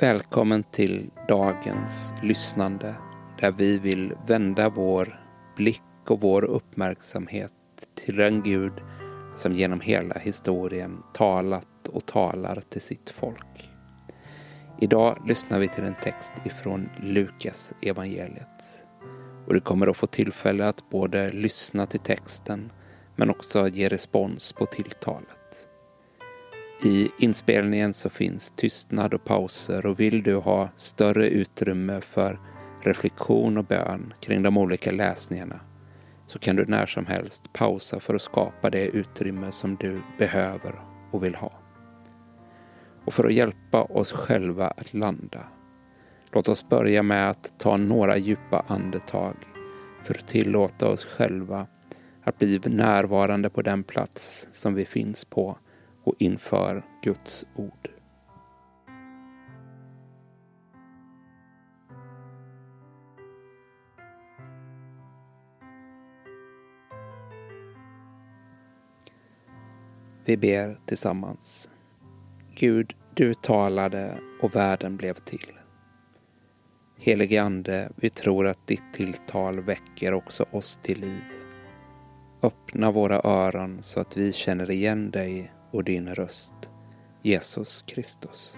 Välkommen till dagens lyssnande där vi vill vända vår blick och vår uppmärksamhet till den Gud som genom hela historien talat och talar till sitt folk. Idag lyssnar vi till en text ifrån Lukas evangeliet. Och du kommer att få tillfälle att både lyssna till texten men också ge respons på tilltalet. I inspelningen så finns tystnad och pauser och vill du ha större utrymme för reflektion och bön kring de olika läsningarna så kan du när som helst pausa för att skapa det utrymme som du behöver och vill ha. Och för att hjälpa oss själva att landa, låt oss börja med att ta några djupa andetag för att tillåta oss själva att bli närvarande på den plats som vi finns på och inför Guds ord. Vi ber tillsammans. Gud, du talade och världen blev till. Helige Ande, vi tror att ditt tilltal väcker också oss till liv. Öppna våra öron så att vi känner igen dig och din röst, Jesus Kristus.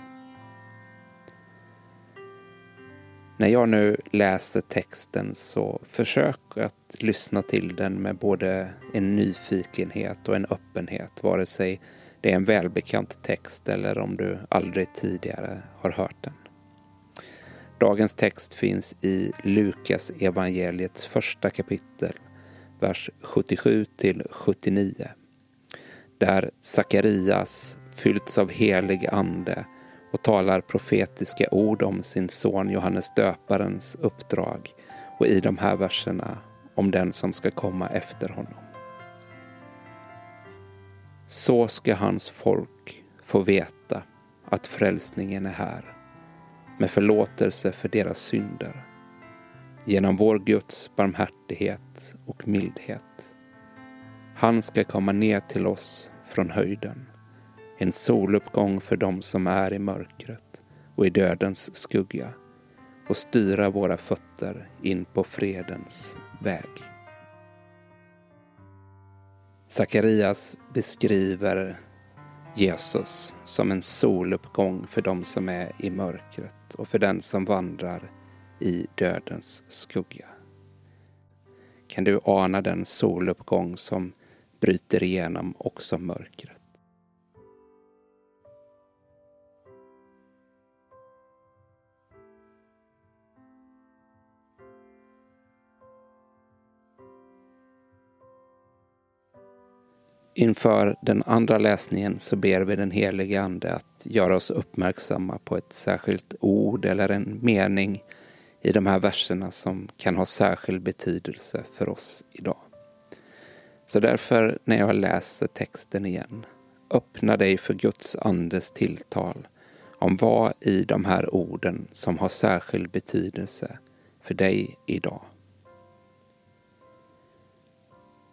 När jag nu läser texten så försök att lyssna till den med både en nyfikenhet och en öppenhet, vare sig det är en välbekant text eller om du aldrig tidigare har hört den. Dagens text finns i Lukas evangeliets första kapitel, vers 77 till 79 där Sakarias fyllts av helig ande och talar profetiska ord om sin son Johannes döparens uppdrag och i de här verserna om den som ska komma efter honom. Så ska hans folk få veta att frälsningen är här med förlåtelse för deras synder genom vår Guds barmhärtighet och mildhet. Han ska komma ner till oss från höjden. En soluppgång för dem som är i mörkret och i dödens skugga och styra våra fötter in på fredens väg. Sakarias beskriver Jesus som en soluppgång för dem som är i mörkret och för den som vandrar i dödens skugga. Kan du ana den soluppgång som bryter igenom också mörkret. Inför den andra läsningen så ber vi den helige Ande att göra oss uppmärksamma på ett särskilt ord eller en mening i de här verserna som kan ha särskild betydelse för oss idag. Så därför när jag läser texten igen, öppna dig för Guds andes tilltal om vad i de här orden som har särskild betydelse för dig idag.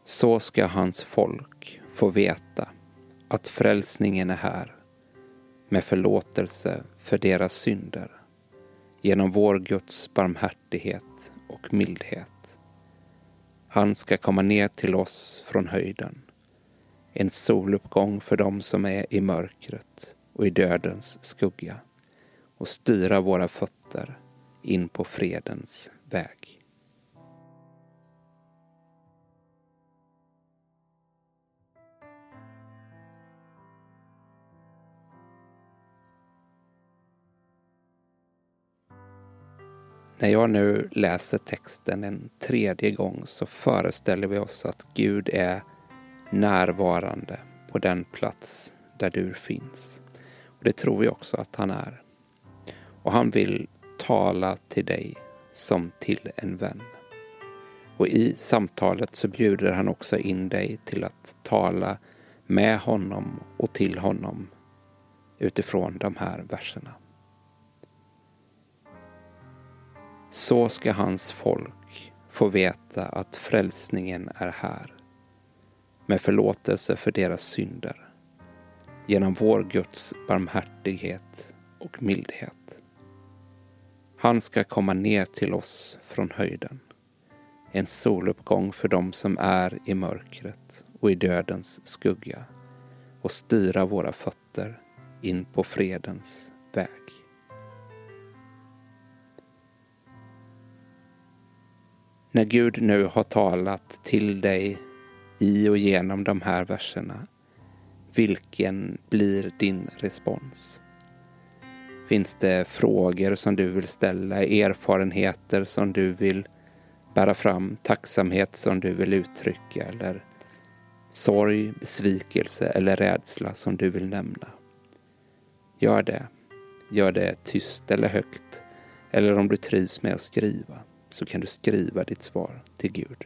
Så ska hans folk få veta att frälsningen är här med förlåtelse för deras synder genom vår Guds barmhärtighet och mildhet. Han ska komma ner till oss från höjden. En soluppgång för dem som är i mörkret och i dödens skugga och styra våra fötter in på fredens väg. När jag nu läser texten en tredje gång så föreställer vi oss att Gud är närvarande på den plats där du finns. Och Det tror vi också att han är. Och han vill tala till dig som till en vän. Och i samtalet så bjuder han också in dig till att tala med honom och till honom utifrån de här verserna. Så ska hans folk få veta att frälsningen är här med förlåtelse för deras synder genom vår Guds barmhärtighet och mildhet. Han ska komma ner till oss från höjden. En soluppgång för dem som är i mörkret och i dödens skugga och styra våra fötter in på fredens väg. När Gud nu har talat till dig i och genom de här verserna, vilken blir din respons? Finns det frågor som du vill ställa, erfarenheter som du vill bära fram, tacksamhet som du vill uttrycka eller sorg, besvikelse eller rädsla som du vill nämna? Gör det. Gör det tyst eller högt. Eller om du trivs med att skriva så kan du skriva ditt svar till Gud.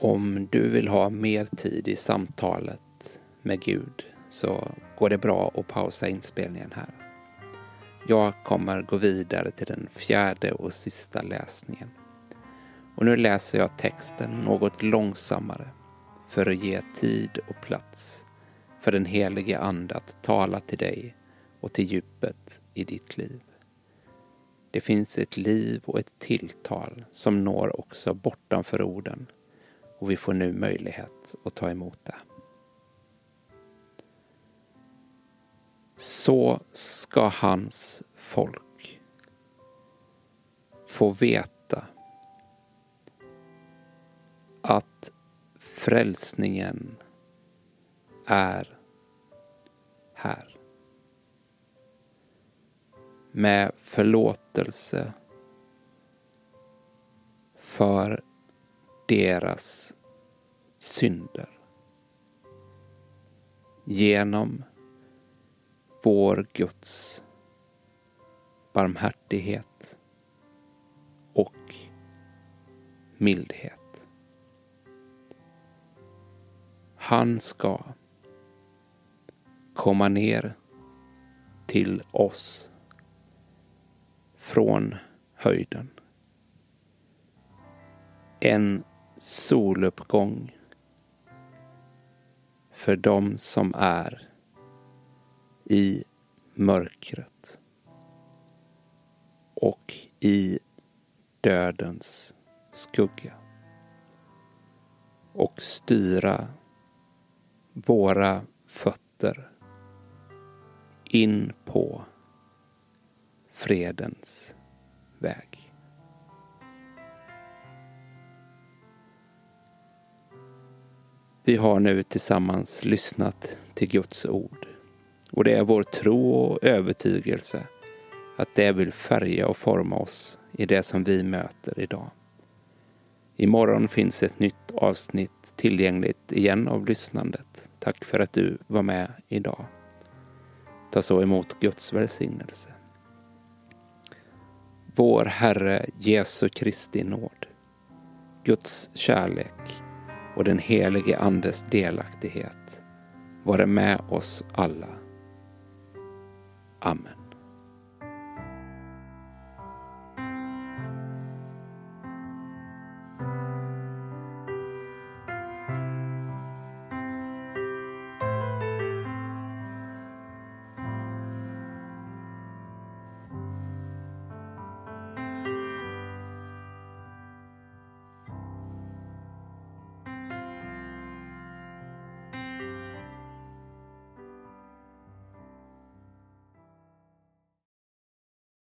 Om du vill ha mer tid i samtalet med Gud så går det bra att pausa inspelningen här. Jag kommer gå vidare till den fjärde och sista läsningen. Och nu läser jag texten något långsammare för att ge tid och plats för den helige Ande att tala till dig och till djupet i ditt liv. Det finns ett liv och ett tilltal som når också bortanför orden och vi får nu möjlighet att ta emot det. Så ska hans folk få veta att frälsningen är här. Med förlåtelse för deras synder. Genom vår Guds barmhärtighet och mildhet. Han ska komma ner till oss från höjden. En soluppgång för dem som är i mörkret och i dödens skugga och styra våra fötter in på fredens väg. Vi har nu tillsammans lyssnat till Guds ord. Och det är vår tro och övertygelse att det vill färga och forma oss i det som vi möter idag. Imorgon finns ett nytt avsnitt tillgängligt igen av lyssnandet. Tack för att du var med idag. Ta så emot Guds välsignelse. Vår Herre Jesu Kristi nåd, Guds kärlek och den helige Andes delaktighet vare med oss alla. Amen.